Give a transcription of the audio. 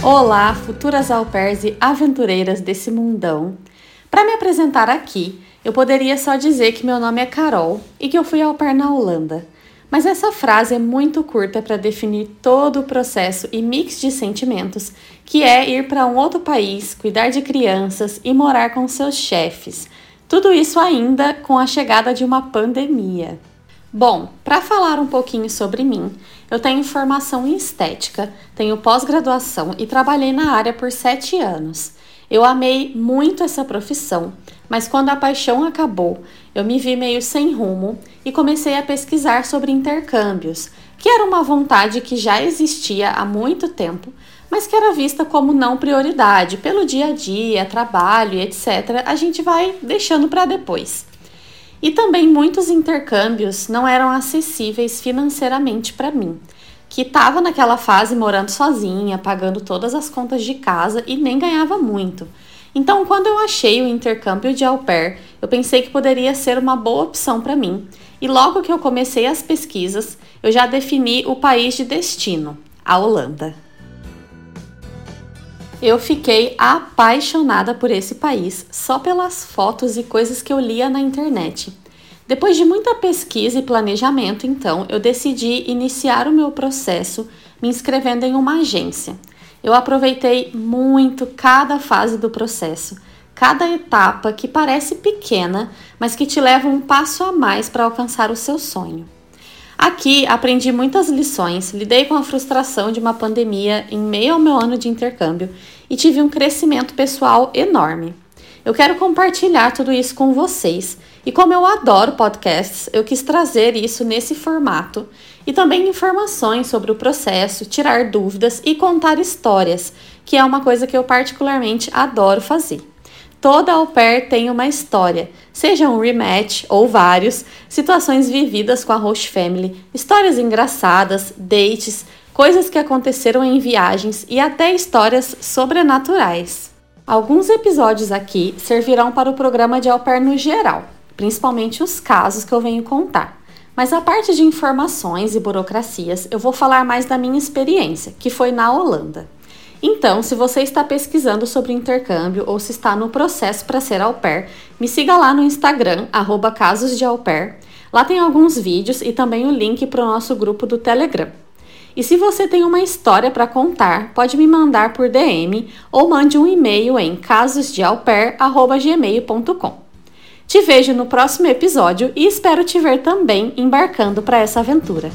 Olá, futuras au pairs e aventureiras desse mundão. Para me apresentar aqui, eu poderia só dizer que meu nome é Carol e que eu fui au pair na Holanda. Mas essa frase é muito curta para definir todo o processo e mix de sentimentos que é ir para um outro país, cuidar de crianças e morar com seus chefes. Tudo isso ainda com a chegada de uma pandemia. Bom, para falar um pouquinho sobre mim, eu tenho formação em estética, tenho pós-graduação e trabalhei na área por sete anos. Eu amei muito essa profissão, mas quando a paixão acabou, eu me vi meio sem rumo e comecei a pesquisar sobre intercâmbios, que era uma vontade que já existia há muito tempo, mas que era vista como não prioridade pelo dia a dia, trabalho e etc. A gente vai deixando para depois. E também muitos intercâmbios não eram acessíveis financeiramente para mim, que estava naquela fase morando sozinha, pagando todas as contas de casa e nem ganhava muito. Então, quando eu achei o intercâmbio de au pair, eu pensei que poderia ser uma boa opção para mim. E logo que eu comecei as pesquisas, eu já defini o país de destino, a Holanda. Eu fiquei apaixonada por esse país só pelas fotos e coisas que eu lia na internet. Depois de muita pesquisa e planejamento, então, eu decidi iniciar o meu processo me inscrevendo em uma agência. Eu aproveitei muito cada fase do processo, cada etapa que parece pequena, mas que te leva um passo a mais para alcançar o seu sonho. Aqui aprendi muitas lições, lidei com a frustração de uma pandemia em meio ao meu ano de intercâmbio e tive um crescimento pessoal enorme. Eu quero compartilhar tudo isso com vocês e, como eu adoro podcasts, eu quis trazer isso nesse formato e também informações sobre o processo, tirar dúvidas e contar histórias, que é uma coisa que eu particularmente adoro fazer. Toda au pair tem uma história, seja um rematch ou vários, situações vividas com a host family, histórias engraçadas, dates, coisas que aconteceram em viagens e até histórias sobrenaturais. Alguns episódios aqui servirão para o programa de au pair no geral, principalmente os casos que eu venho contar. Mas a parte de informações e burocracias, eu vou falar mais da minha experiência, que foi na Holanda. Então, se você está pesquisando sobre intercâmbio ou se está no processo para ser au pair, me siga lá no Instagram, arroba. Lá tem alguns vídeos e também o link para o nosso grupo do Telegram. E se você tem uma história para contar, pode me mandar por DM ou mande um e-mail em casosdeaupair.gmail.com. Te vejo no próximo episódio e espero te ver também embarcando para essa aventura.